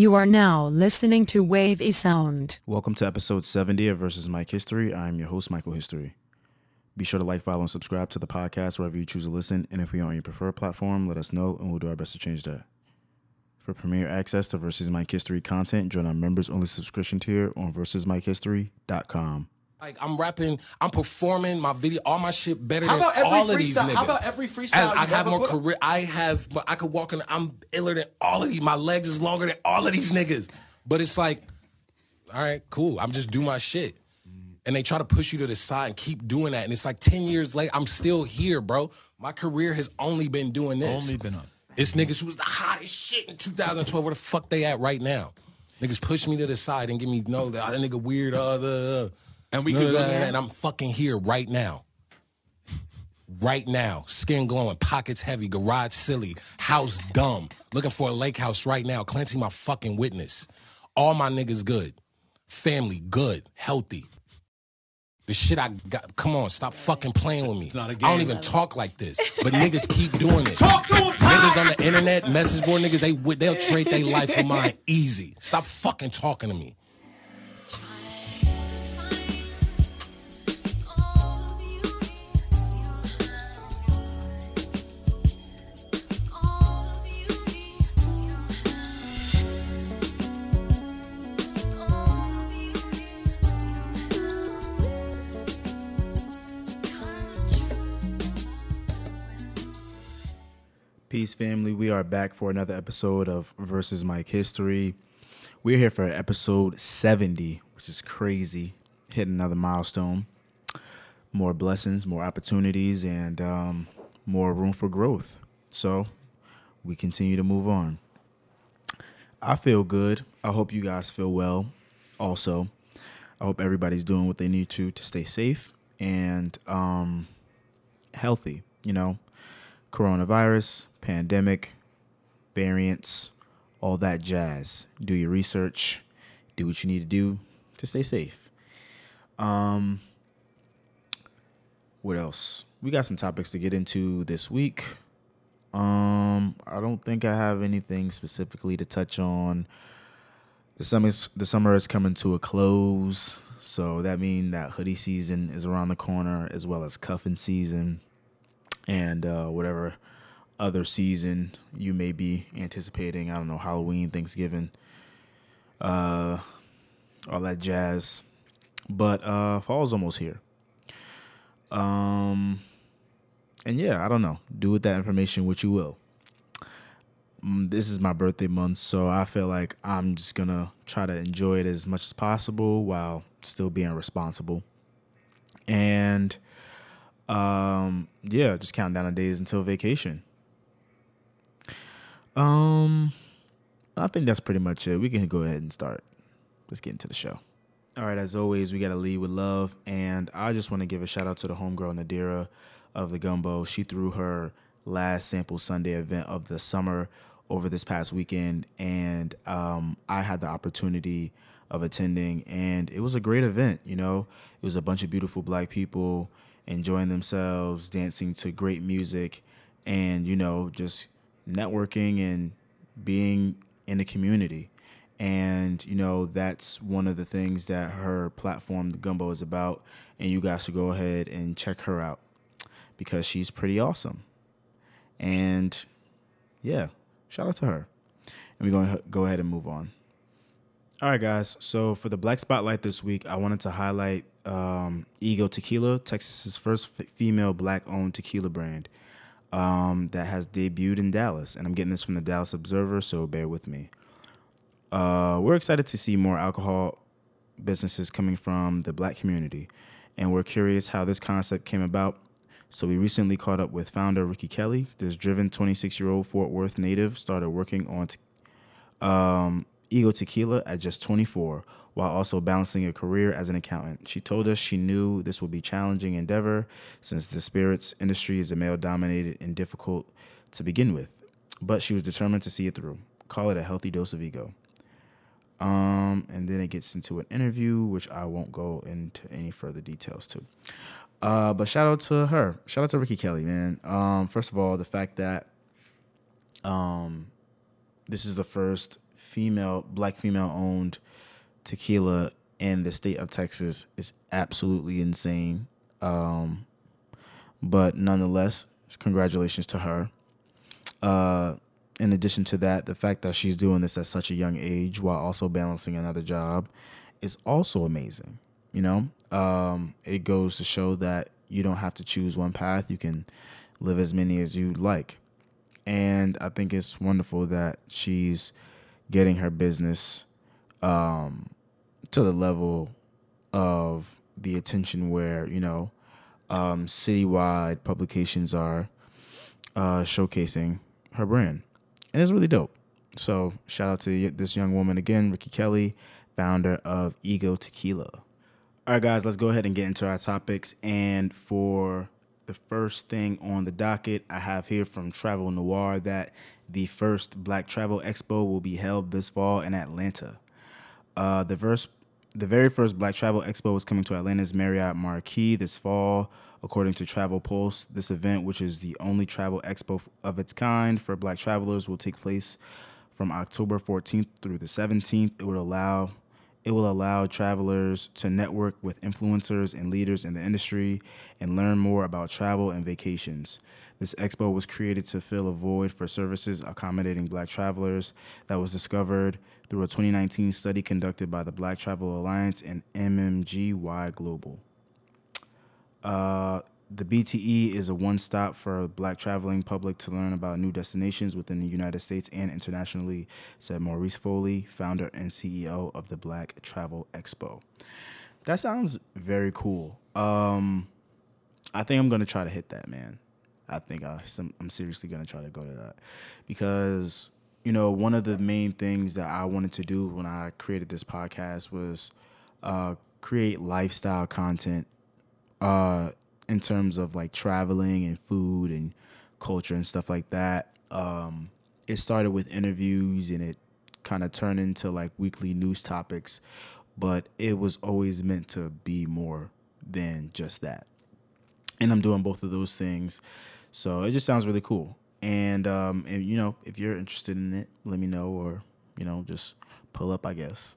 You are now listening to Wavy Sound. Welcome to episode 70 of Versus Mike History. I'm your host, Michael History. Be sure to like, follow, and subscribe to the podcast wherever you choose to listen. And if we are on your preferred platform, let us know and we'll do our best to change that. For premier access to Versus Mike History content, join our members only subscription tier on versusmikehistory.com. Like I'm rapping, I'm performing my video, all my shit better How than about every all of these niggas. How about every freestyle As I you've more career. I have. But I could walk in. I'm iller than all of these. My legs is longer than all of these niggas. But it's like, all right, cool. I'm just do my shit. And they try to push you to the side and keep doing that. And it's like 10 years later, I'm still here, bro. My career has only been doing this. Only been up. It's niggas who was the hottest shit in 2012. Where the fuck they at right now? Niggas push me to the side and give me no, that nigga weird, uh, the, And we can go and I'm fucking here right now. Right now, skin glowing, pockets heavy, garage silly, house dumb, looking for a lake house right now. Clancy, my fucking witness. All my niggas good, family good, healthy. The shit I got, come on, stop fucking playing with me. I don't even talk like this, but niggas keep doing it. Talk to them, Niggas on the internet, message board niggas, they they'll trade their life for mine easy. Stop fucking talking to me. Peace, family. We are back for another episode of Versus Mike History. We're here for episode 70, which is crazy. Hit another milestone. More blessings, more opportunities, and um, more room for growth. So we continue to move on. I feel good. I hope you guys feel well also. I hope everybody's doing what they need to to stay safe and um, healthy, you know coronavirus, pandemic, variants, all that jazz. Do your research, do what you need to do to stay safe. Um what else? We got some topics to get into this week. Um I don't think I have anything specifically to touch on. The summer's the summer is coming to a close, so that means that hoodie season is around the corner as well as cuffing season and uh, whatever other season you may be anticipating. I don't know, Halloween, Thanksgiving, uh, all that jazz. But uh, fall's almost here. Um, and yeah, I don't know. Do with that information what you will. Mm, This is my birthday month, so I feel like I'm just gonna try to enjoy it as much as possible while still being responsible. And um, yeah, just counting down the days until vacation. Um, I think that's pretty much it. We can go ahead and start. Let's get into the show. All right, as always, we got to lead with love, and I just want to give a shout out to the homegirl Nadira of the Gumbo. She threw her last sample Sunday event of the summer over this past weekend, and um, I had the opportunity of attending, and it was a great event. You know, it was a bunch of beautiful black people enjoying themselves, dancing to great music, and you know, just networking and being in the community. And you know, that's one of the things that her platform, the Gumbo, is about. And you guys should go ahead and check her out because she's pretty awesome. And yeah, shout out to her. And we're going to go ahead and move on. All right, guys. So for the Black Spotlight this week, I wanted to highlight um, Ego Tequila, Texas's first f- female black-owned tequila brand um, that has debuted in Dallas. And I'm getting this from the Dallas Observer, so bear with me. Uh, we're excited to see more alcohol businesses coming from the black community, and we're curious how this concept came about. So we recently caught up with founder Ricky Kelly. This driven 26-year-old Fort Worth native started working on te- um, Ego Tequila at just 24, while also balancing a career as an accountant. She told us she knew this would be challenging endeavor since the spirits industry is a male-dominated and difficult to begin with, but she was determined to see it through. Call it a healthy dose of ego. Um, and then it gets into an interview, which I won't go into any further details to. Uh, but shout out to her. Shout out to Ricky Kelly, man. Um, first of all, the fact that um, this is the first female, black female owned tequila in the state of Texas is absolutely insane. Um, but nonetheless, congratulations to her. Uh, in addition to that, the fact that she's doing this at such a young age while also balancing another job is also amazing. You know, um, it goes to show that you don't have to choose one path. You can live as many as you like. And I think it's wonderful that she's getting her business um, to the level of the attention where, you know, um, citywide publications are uh, showcasing her brand. And it's really dope. So shout out to this young woman again, Ricky Kelly, founder of Ego Tequila. All right, guys, let's go ahead and get into our topics. And for the first thing on the docket, I have here from Travel Noir that the first Black Travel Expo will be held this fall in Atlanta. Uh, the first, the very first Black Travel Expo is coming to Atlanta's Marriott Marquis this fall, according to Travel Pulse. This event, which is the only travel expo of its kind for Black travelers, will take place from October 14th through the 17th. It would allow it will allow travelers to network with influencers and leaders in the industry and learn more about travel and vacations. This expo was created to fill a void for services accommodating black travelers that was discovered through a 2019 study conducted by the Black Travel Alliance and MMGY Global. Uh, the BTE is a one stop for black traveling public to learn about new destinations within the United States and internationally, said Maurice Foley, founder and CEO of the Black Travel Expo. That sounds very cool. Um, I think I'm going to try to hit that, man. I think I, I'm seriously to try to go to that because, you know, one of the main things that I wanted to do when I created this podcast was uh, create lifestyle content. Uh, in terms of like traveling and food and culture and stuff like that. Um, it started with interviews and it kind of turned into like weekly news topics, but it was always meant to be more than just that. And I'm doing both of those things. So it just sounds really cool. And um, and you know, if you're interested in it, let me know or, you know, just pull up, I guess.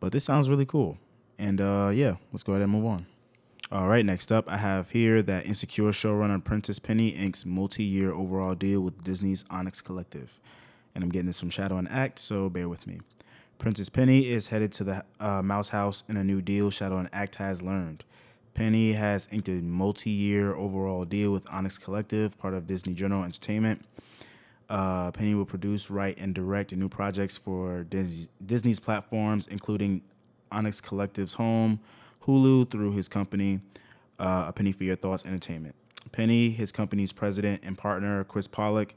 But this sounds really cool. And uh, yeah, let's go ahead and move on. All right, next up, I have here that Insecure showrunner Prentice Penny inks multi-year overall deal with Disney's Onyx Collective, and I'm getting this from Shadow and Act, so bear with me. Prentice Penny is headed to the uh, Mouse House in a new deal Shadow and Act has learned. Penny has inked a multi-year overall deal with Onyx Collective, part of Disney General Entertainment. Uh, Penny will produce, write, and direct new projects for Dis- Disney's platforms, including Onyx Collective's Home, Hulu through his company, uh, A Penny for Your Thoughts Entertainment. Penny, his company's president and partner, Chris Pollock,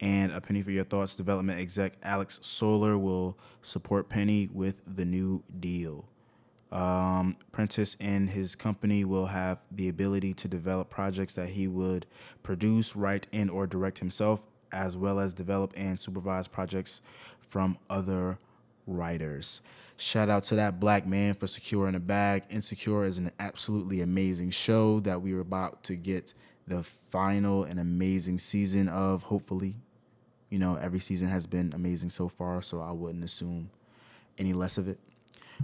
and A Penny for Your Thoughts development exec, Alex Solar, will support Penny with the new deal. Um, Prentice and his company will have the ability to develop projects that he would produce, write, and or direct himself, as well as develop and supervise projects from other writers. Shout out to that black man for securing a bag. Insecure is an absolutely amazing show that we are about to get the final and amazing season of. Hopefully, you know, every season has been amazing so far, so I wouldn't assume any less of it.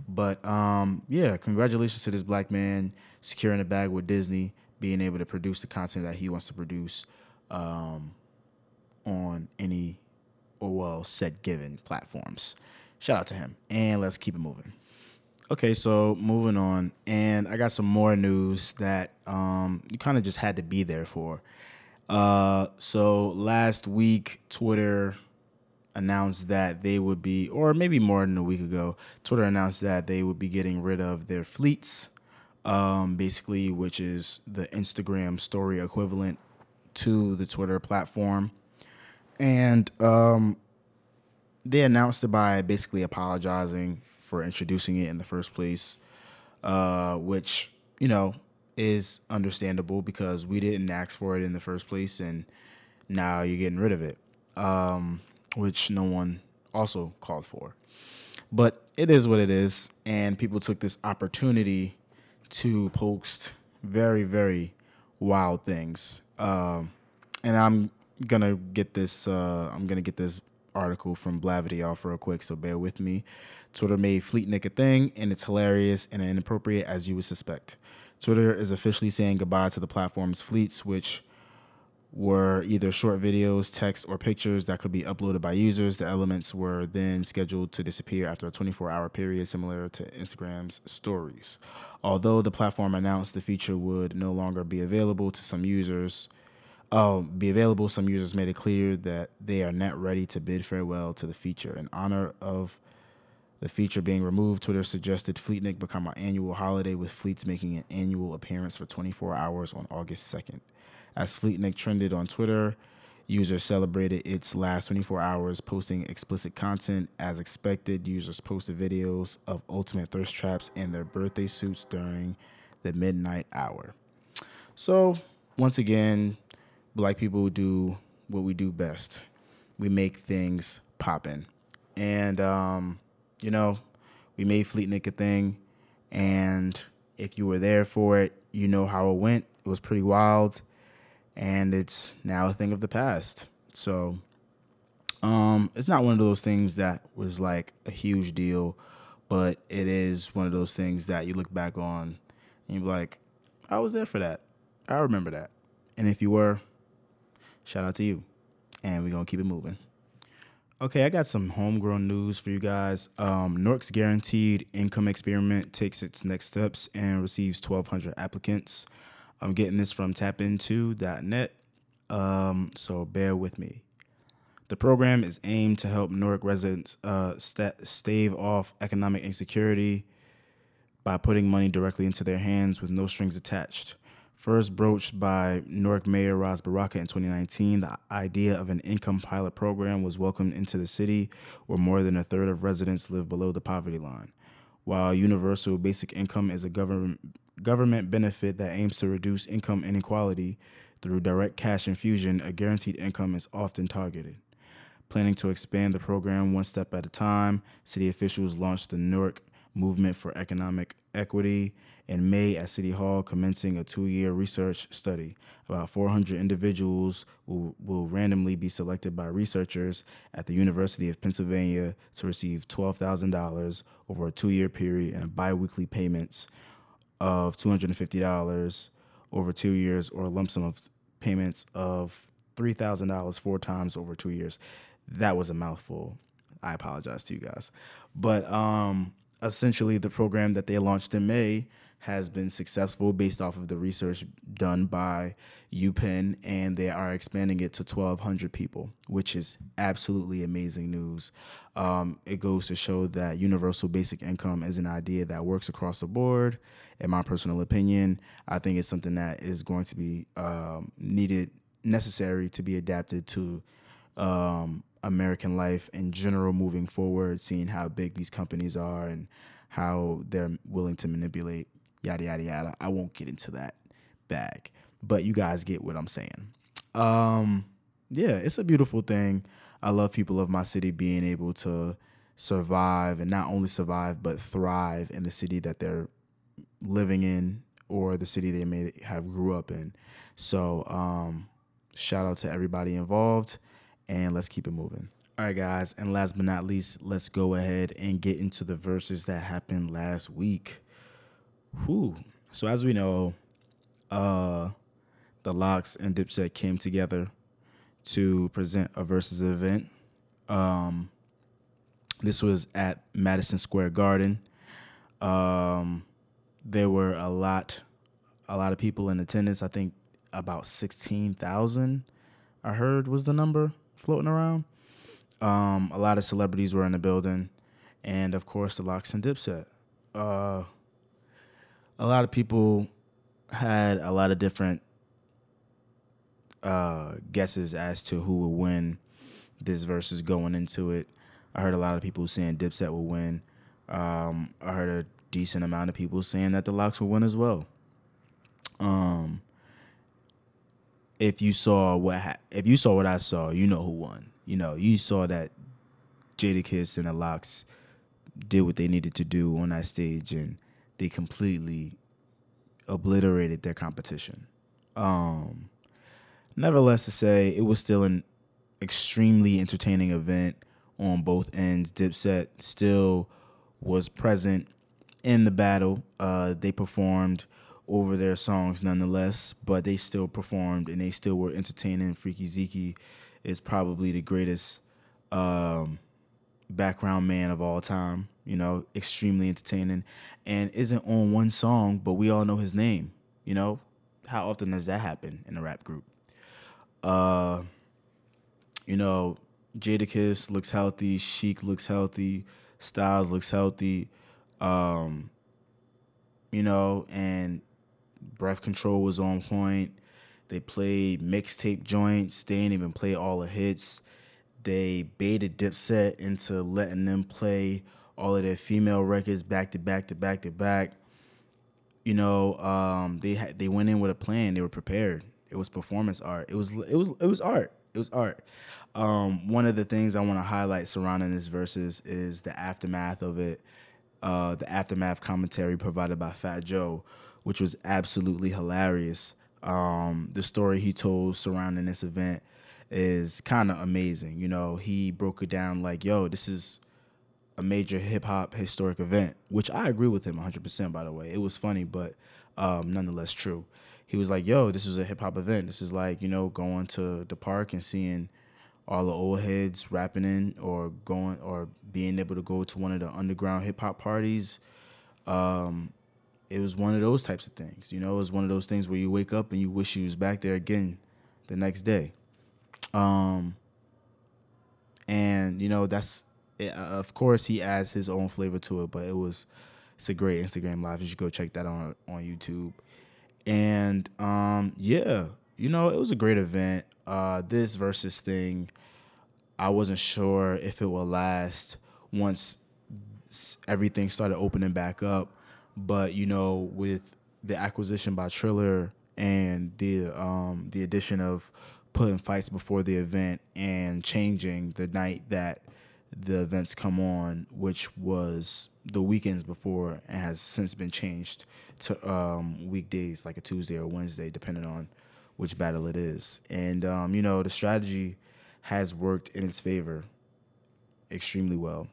But um, yeah, congratulations to this black man securing a bag with Disney, being able to produce the content that he wants to produce um, on any or well set given platforms. Shout out to him. And let's keep it moving. Okay, so moving on, and I got some more news that um, you kind of just had to be there for. Uh, so last week, Twitter announced that they would be, or maybe more than a week ago, Twitter announced that they would be getting rid of their fleets, um, basically, which is the Instagram story equivalent to the Twitter platform. And um, they announced it by basically apologizing for introducing it in the first place, uh, which you know is understandable because we didn't ask for it in the first place, and now you're getting rid of it, um, which no one also called for. But it is what it is, and people took this opportunity to post very, very wild things. Um, and I'm gonna get this. Uh, I'm gonna get this article from Blavity off real quick, so bear with me. Twitter made Fleetnik a thing, and it's hilarious and inappropriate as you would suspect. Twitter is officially saying goodbye to the platform's fleets, which were either short videos, text, or pictures that could be uploaded by users. The elements were then scheduled to disappear after a 24 hour period, similar to Instagram's stories. Although the platform announced the feature would no longer be available to some users, uh, be available, some users made it clear that they are not ready to bid farewell to the feature. In honor of the feature being removed, Twitter suggested Fleetnik become an annual holiday, with Fleets making an annual appearance for 24 hours on August 2nd. As Fleetnik trended on Twitter, users celebrated its last 24 hours, posting explicit content. As expected, users posted videos of ultimate thirst traps and their birthday suits during the midnight hour. So, once again, black people do what we do best we make things poppin'. And, um, you know, we made Fleetnik a thing. And if you were there for it, you know how it went. It was pretty wild and it's now a thing of the past. So um it's not one of those things that was like a huge deal, but it is one of those things that you look back on and you're like, I was there for that. I remember that. And if you were, shout out to you. And we're gonna keep it moving. Okay, I got some homegrown news for you guys. Um, Newark's guaranteed income experiment takes its next steps and receives 1,200 applicants. I'm getting this from tapinto.net, um, so bear with me. The program is aimed to help Newark residents uh, st- stave off economic insecurity by putting money directly into their hands with no strings attached. First broached by Newark Mayor Ras Baraka in 2019, the idea of an income pilot program was welcomed into the city, where more than a third of residents live below the poverty line. While universal basic income is a government government benefit that aims to reduce income inequality through direct cash infusion, a guaranteed income is often targeted. Planning to expand the program one step at a time, city officials launched the Newark Movement for Economic Equity in May at City Hall, commencing a two year research study. About 400 individuals will, will randomly be selected by researchers at the University of Pennsylvania to receive $12,000 over a two year period and bi weekly payments of $250 over two years or a lump sum of payments of $3,000 four times over two years. That was a mouthful. I apologize to you guys. But um, essentially, the program that they launched in May has been successful based off of the research done by UPenn, and they are expanding it to 1,200 people, which is absolutely amazing news. Um, it goes to show that universal basic income is an idea that works across the board. In my personal opinion, I think it's something that is going to be um, needed, necessary to be adapted to um, American life in general moving forward, seeing how big these companies are and how they're willing to manipulate yada yada yada. I won't get into that bag, but you guys get what I'm saying. Um, yeah, it's a beautiful thing. I love people of my city being able to survive and not only survive but thrive in the city that they're living in or the city they may have grew up in. So, um, shout out to everybody involved and let's keep it moving. All right, guys, and last but not least, let's go ahead and get into the verses that happened last week. Whew. So as we know, uh, the LOX and Dipset came together to present a versus event. Um, this was at Madison Square Garden. Um, there were a lot, a lot of people in attendance. I think about sixteen thousand. I heard was the number floating around. Um, a lot of celebrities were in the building, and of course the LOX and Dipset. Uh, a lot of people had a lot of different uh, guesses as to who would win this versus going into it. I heard a lot of people saying Dipset will win. Um, I heard a decent amount of people saying that the LOX will win as well. Um, if you saw what ha- if you saw what I saw, you know who won. You know, you saw that Jadakiss and the LOX did what they needed to do on that stage, and they completely obliterated their competition. Um, nevertheless, to say it was still an extremely entertaining event. on both ends. Dipset still was present in the battle. Uh, they performed over their songs nonetheless, but they still performed and they still were entertaining. Freaky Zeke is probably the greatest um, background man of all time. You know, extremely entertaining, and isn't on one song, but we all know his name. You know, how often does that happen in a rap group? Uh, you know, Jadakiss looks healthy, Sheek looks healthy, Styles looks healthy. Um, you know, and breath control was on point. They played mixtape joints. They didn't even play all the hits. They baited Dipset into letting them play all of their female records back to back to back to back. You know, um, they had they went in with a plan. They were prepared. It was performance art. It was it was it was art. It was art. Um, one of the things I want to highlight surrounding this verses is the aftermath of it, uh, the aftermath commentary provided by Fat Joe, which was absolutely hilarious. Um, the story he told surrounding this event is kind of amazing. You know, he broke it down like, yo, this is a major hip hop historic event, which I agree with him 100%, by the way. It was funny, but um, nonetheless true. He was like, yo, this is a hip hop event. This is like, you know, going to the park and seeing all the old heads rapping in or going or being able to go to one of the underground hip hop parties. Um, it was one of those types of things. You know, it was one of those things where you wake up and you wish you was back there again the next day. Um, and you know that's it, uh, of course he adds his own flavor to it, but it was it's a great Instagram live. You should go check that on on YouTube. And um, yeah, you know it was a great event. Uh, this versus thing, I wasn't sure if it will last once everything started opening back up. But you know, with the acquisition by Triller and the um, the addition of putting fights before the event and changing the night that the events come on, which was the weekends before and has since been changed to um, weekdays, like a Tuesday or Wednesday, depending on which battle it is. And um, you know, the strategy has worked in its favor extremely well.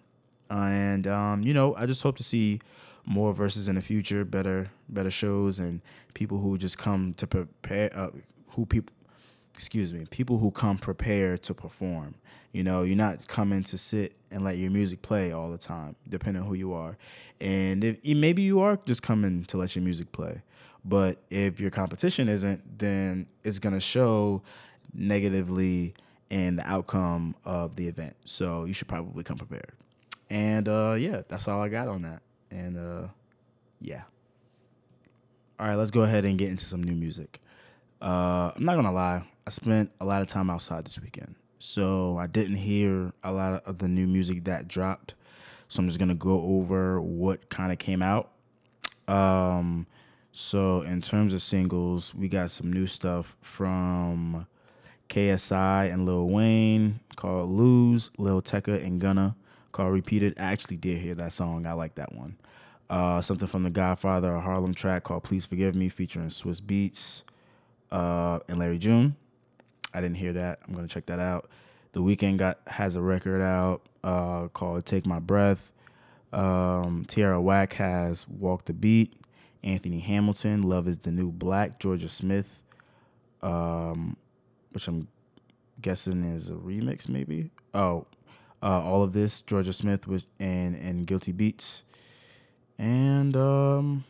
and um, you know, I just hope to see more verses in the future, better better shows, and people who just come to prepare. Uh, who people, excuse me, people who come prepared to perform. You know, you're not coming to sit and let your music play all the time, depending on who you are. And if maybe you are just coming to let your music play, but if your competition isn't, then it's gonna show negatively in the outcome of the event. So you should probably come prepared. And uh, yeah, that's all I got on that. And uh, yeah. All right, let's go ahead and get into some new music. Uh, I'm not gonna lie, I spent a lot of time outside this weekend, so I didn't hear a lot of the new music that dropped. So I'm just gonna go over what kind of came out. Um, so in terms of singles, we got some new stuff from KSI and Lil Wayne called "Lose," Lil Tecca and Gunna called "Repeated." I actually did hear that song. I like that one. Uh, something from the Godfather, a Harlem track called "Please Forgive Me," featuring Swizz Beatz uh, and Larry June. I didn't hear that. I'm gonna check that out. The Weeknd got has a record out uh, called "Take My Breath." Um, Tierra Whack has "Walk the Beat." Anthony Hamilton, "Love Is the New Black." Jorja Smith, um, which I'm guessing is a remix, maybe. Oh, uh, all of this Jorja Smith with and and GuiltyBeatz, and um,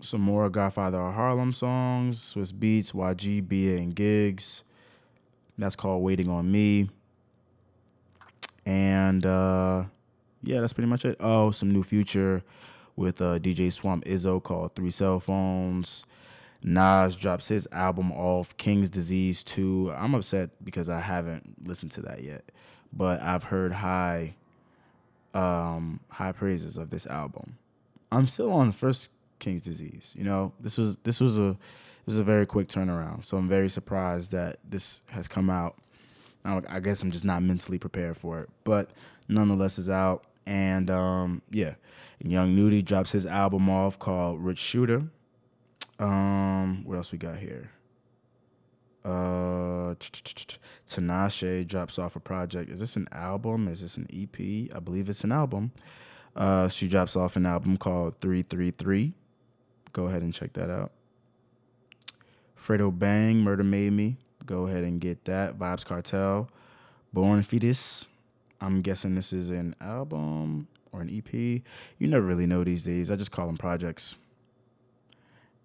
some more Godfather of Harlem songs, Swizz Beatz, YG, Bia, and Giggs. That's called Waiting on Me. And uh, yeah, that's pretty much it. Oh, some new future with uh, DJ Swamp Izzo called Three Cell Phones. Nas drops his album off, King's Disease 2. I'm upset because I haven't listened to that yet, but I've heard high um high praises of this album. I'm still on first King's disease. You know, this was this was a it was a very quick turnaround. So I'm very surprised that this has come out. I guess I'm just not mentally prepared for it, but nonetheless, is out. And um, yeah, Young Nudy drops his album off called Rich Shooter. Um, what else we got here? Uh, drops off a project. Is this an album? Is this an EP? I believe it's an album. Uh, she drops off an album called 333. Go ahead and check that out. Fredo Bang, Murder Made Me. Go ahead and get that. Vybz Kartel, Born Fi Dis. I'm guessing this is an album or an EP. You never really know these days. I just call them projects.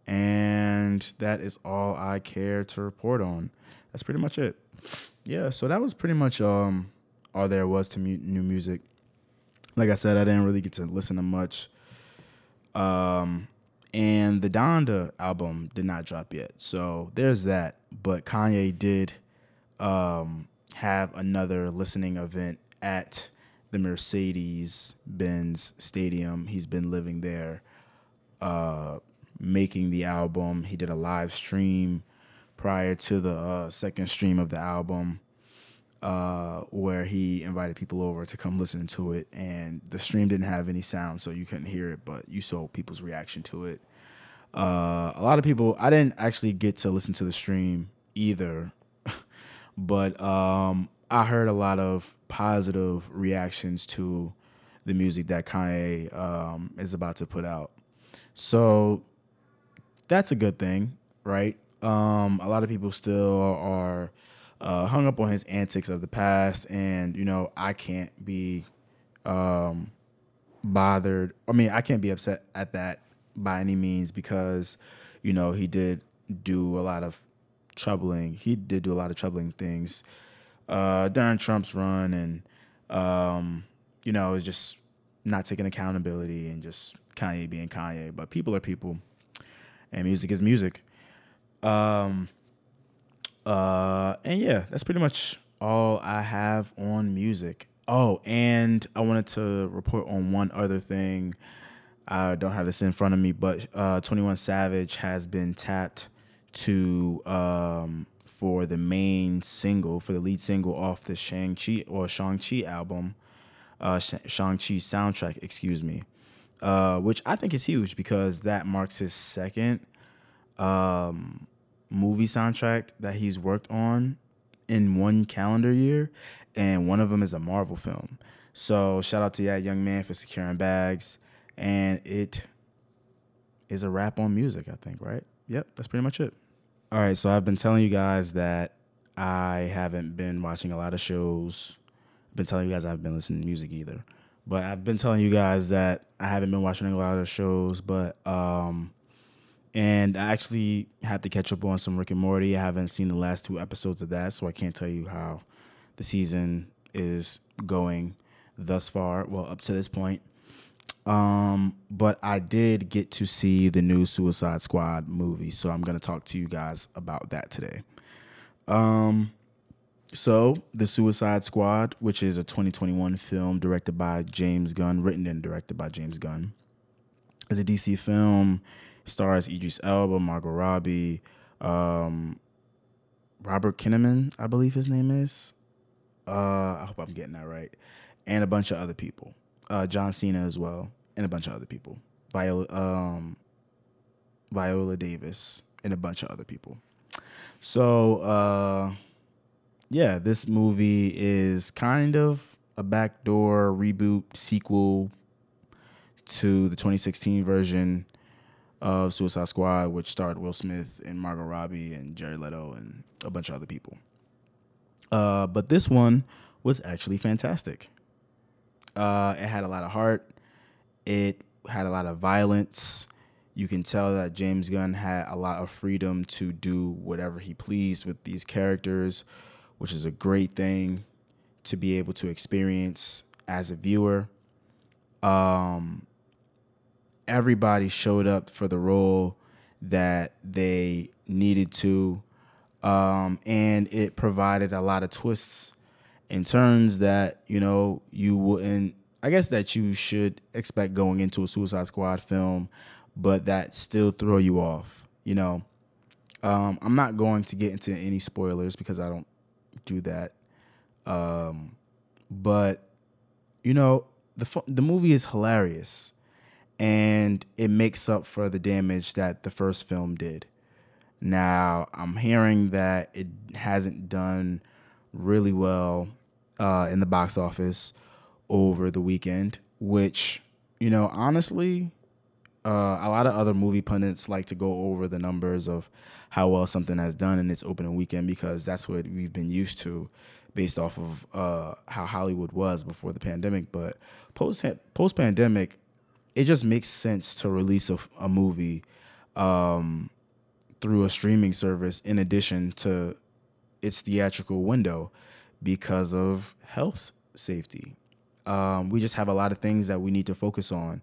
And that is all I care to report on. That's pretty much it. Yeah, so that was pretty much um all there was to mu- new music. Like I said, I didn't really get to listen to much. Um and the Donda album did not drop yet. So there's that. But Kanye did um have another listening event at the Mercedes Benz Stadium. He's been living there, uh, making the album. He did a live stream prior to the uh, second stream of the album, uh, where he invited people over to come listen to it. And the stream didn't have any sound, so you couldn't hear it, but you saw people's reaction to it. Uh, a lot of people, I didn't actually get to listen to the stream either, but um, I heard a lot of positive reactions to the music that Kanye um, is about to put out. So that's a good thing, right? Um, a lot of people still are uh, hung up on his antics of the past, and you know I can't be um, bothered. I mean, I can't be upset at that by any means because you know he did do a lot of troubling. He did do a lot of troubling things uh, during Trump's run, and um, you know, just not taking accountability and just Kanye being Kanye. But people are people, and music is music. Um, uh, and yeah, that's pretty much all I have on music. Oh, and I wanted to report on one other thing. I don't have this in front of me, but uh, 21 Savage has been tapped to um, for the main single, for the lead single off the Shang-Chi or Shang-Chi album, uh, Shang-Chi soundtrack, excuse me, uh, which I think is huge because that marks his second um, movie soundtrack that he's worked on in one calendar year, and one of them is a Marvel film. So shout out to that young man for securing bags, and it is a wrap on music, I think, right? Yep, that's pretty much it. All right, so I've been telling you guys that I haven't been watching a lot of shows. I've been telling you guys I haven't been listening to music either. But I've been telling you guys that I haven't been watching a lot of shows, but um and I actually had to catch up on some Rick and Morty. I haven't seen the last two episodes of that, so I can't tell you how the season is going thus far, well up to this point. Um, but I did get to see the new Suicide Squad movie, so I'm gonna talk to you guys about that today. Um, so the Suicide Squad, which is a 2021 film directed by James Gunn, written and directed by James Gunn, is a DC film. Stars Idris Elba, Margot Robbie, um, Robert Kinnaman, I believe his name is. Uh, I hope I'm getting that right, and a bunch of other people uh, John Cena as well, and a bunch of other people. Viola, um, Viola Davis, and a bunch of other people. So, uh, yeah, this movie is kind of a backdoor reboot sequel to the 2016 version of Suicide Squad, which starred Will Smith and Margot Robbie and Jared Leto and a bunch of other people. Uh, but this one was actually fantastic. Uh, it had a lot of heart. It had a lot of violence. You can tell that James Gunn had a lot of freedom to do whatever he pleased with these characters, which is a great thing to be able to experience as a viewer. Um, everybody showed up for the role that they needed to, um, and it provided a lot of twists in turns that you know you wouldn't i guess that you should expect going into a suicide squad film but that still throw you off you know? Um, i'm not going to get into any spoilers because i don't do that. Um, but you know the the movie is hilarious and it makes up for the damage that the first film did. Now, I'm hearing that it hasn't done really well uh, in the box office over the weekend, which, you know, honestly, uh, a lot of other movie pundits like to go over the numbers of how well something has done in its opening weekend because that's what we've been used to based off of uh, how Hollywood was before the pandemic. But post post pandemic, it just makes sense to release a, a movie um, through a streaming service in addition to its theatrical window because of health safety. Um, we just have a lot of things that we need to focus on,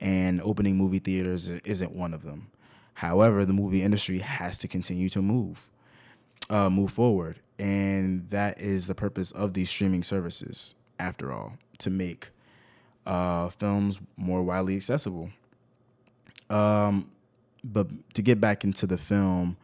and opening movie theaters isn't one of them. However, the movie industry has to continue to move, uh, move forward, and that is the purpose of these streaming services. After all, to make uh, films more widely accessible. Um, but to get back into the film,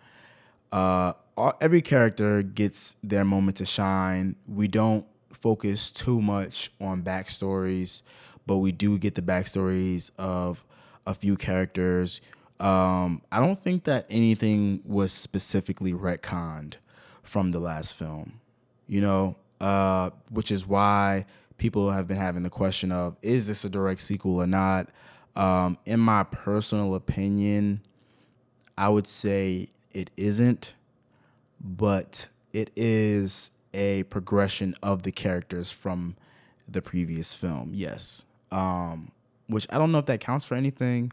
uh, all, every character gets their moment to shine. We don't focus too much on backstories, but we do get the backstories of a few characters. Um, I don't think that anything was specifically retconned from the last film, you know, uh, which is why people have been having the question of is this a direct sequel or not? Um, in my personal opinion, I would say it isn't, but it is a progression of the characters from the previous film. Yes. Um, which I don't know if that counts for anything,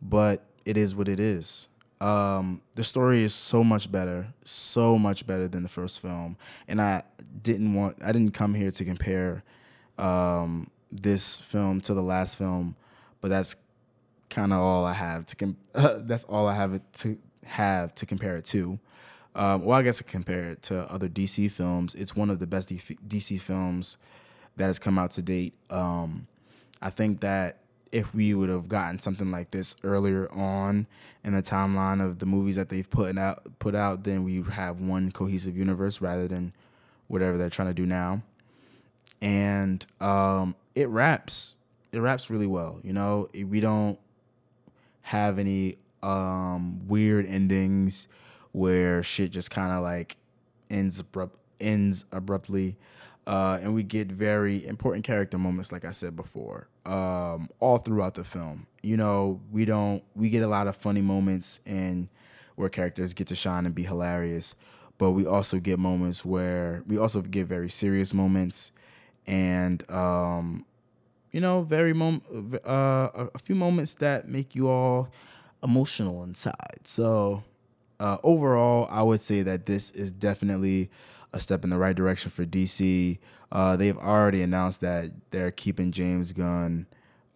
but it is what it is. Um, the story is so much better, so much better than the first film, and I didn't want, I didn't come here to compare um, this film to the last film, but that's kind of all I have to. Com- that's all I have to have to compare it to. Um, well, I guess I compare it to other DC films. It's one of the best DC films that has come out to date. Um, I think that if we would have gotten something like this earlier on in the timeline of the movies that they've put out, put out, then we have one cohesive universe rather than whatever they're trying to do now. And um, it wraps. It wraps really well. You know, we don't have any um, weird endings where shit just kind of like ends abrupt ends abruptly. Uh, and we get very important character moments, like I said before, um, all throughout the film. You know, we don't we get a lot of funny moments and where characters get to shine and be hilarious, but we also get moments where we also get very serious moments and um, you know, very mom uh, a few moments that make you all emotional inside. So uh, overall, I would say that this is definitely a step in the right direction for DC. Uh, they've already announced that they're keeping James Gunn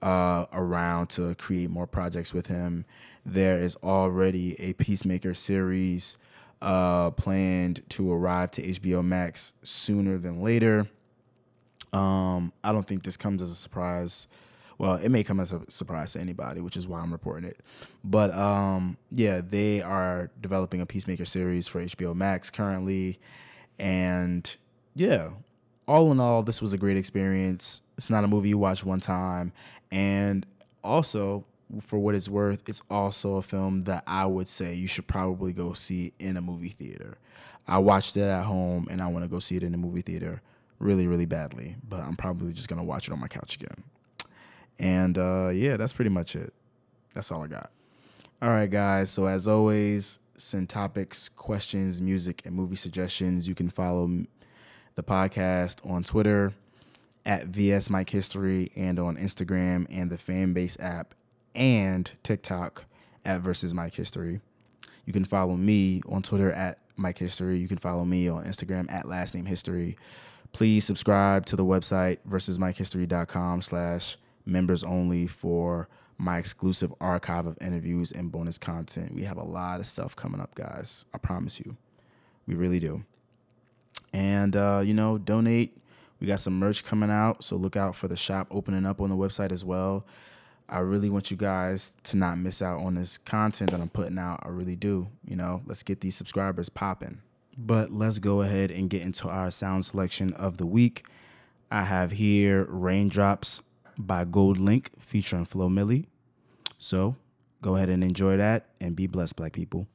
uh, around to create more projects with him. There is already a Peacemaker series uh, planned to arrive to HBO Max sooner than later. Um, I don't think this comes as a surprise. Well, it may come as a surprise to anybody, which is why I'm reporting it. But um, yeah, they are developing a Peacemaker series for HBO Max currently, and yeah, all in all, this was a great experience. It's not a movie you watch one time, and also for what it's worth, it's also a film that I would say you should probably go see in a movie theater. I watched it at home, and I want to go see it in a movie theater really, really badly. But I'm probably just gonna watch it on my couch again. And uh, yeah, that's pretty much it. That's all I got. All right, guys. So as always, send topics, questions, music, and movie suggestions. You can follow the podcast on Twitter at VS Mike History and on Instagram and the Fanbase app and TikTok at versus Mike History. You can follow me on Twitter at Mike History. You can follow me on Instagram at Last Name History. Please subscribe to the website versusmikehistory.com slash members only for my exclusive archive of interviews and bonus content. We have a lot of stuff coming up, guys. I promise you. We really do. And, uh, you know, donate. We got some merch coming out, so look out for the shop opening up on the website as well. I really want you guys to not miss out on this content that I'm putting out. I really do. You know, let's get these subscribers popping. But let's go ahead and get into our sound selection of the week. I have here Raindrops by GoldLink featuring Flo Milli. So go ahead and enjoy that and be blessed, black people.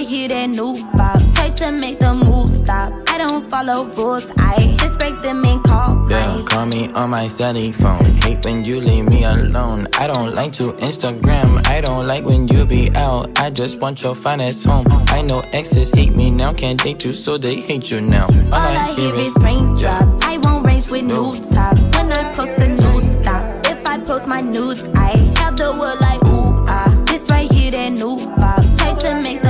This right that new pop. Type to make the move stop. I don't follow rules, I just break them and call. Yeah, mine. call me on my cell phone. Hate when you leave me alone. I don't like to Instagram. I don't like when you be out. I just want your finest home. I know exes hate me now. Can't date you, so they hate you now. All I hear is raindrops. I won't range with new top. When I post the new stop. If I post my nudes, I have the world like ooh ah. This right here, that new pop. Type to make the. I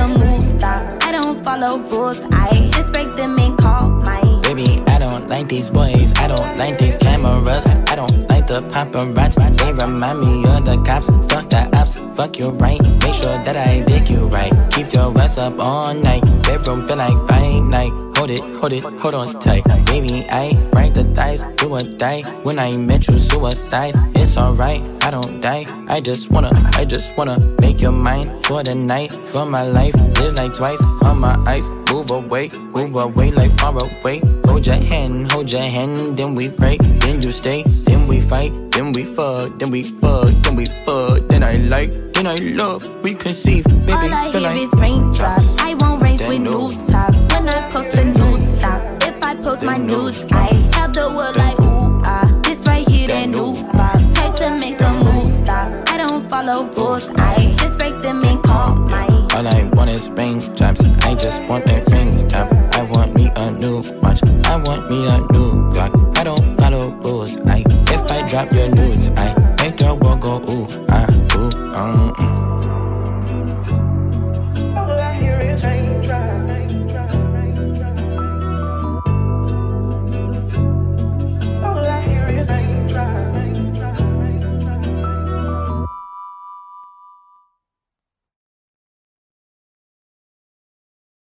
follow rules, I just break them and call mine. Baby, I don't like these boys. I don't like these cameras. I don't the paparazzi. They remind me of the cops. Fuck the ops. Fuck you right. Make sure that I dig you right. Keep your ass up all night. Bedroom feel like fight night. Hold it, hold it, hold on tight. Baby, I write the dice, do or die. When I met you, suicide. It's alright, I don't die. I just wanna, I just wanna make your mind for the night, for my life. Live like twice on my eyes. Move away, move away like far away. Hold your hand, hold your hand, then we break, then you stay, then we fight, then we fuck, then we fuck, then we fuck, then I like, then I love, we conceive, baby. All I hear is raindrops. I won't Then with no. new top. When I post the new stop. If I post my nudes, I have the world like ooh ah. This right here, that new pop. Type to make the move stop. I don't follow rules, I just break them and call mine. All I want is raindrops. I just want a raindrop. I want me a new watch. I want me a new drop your nudes,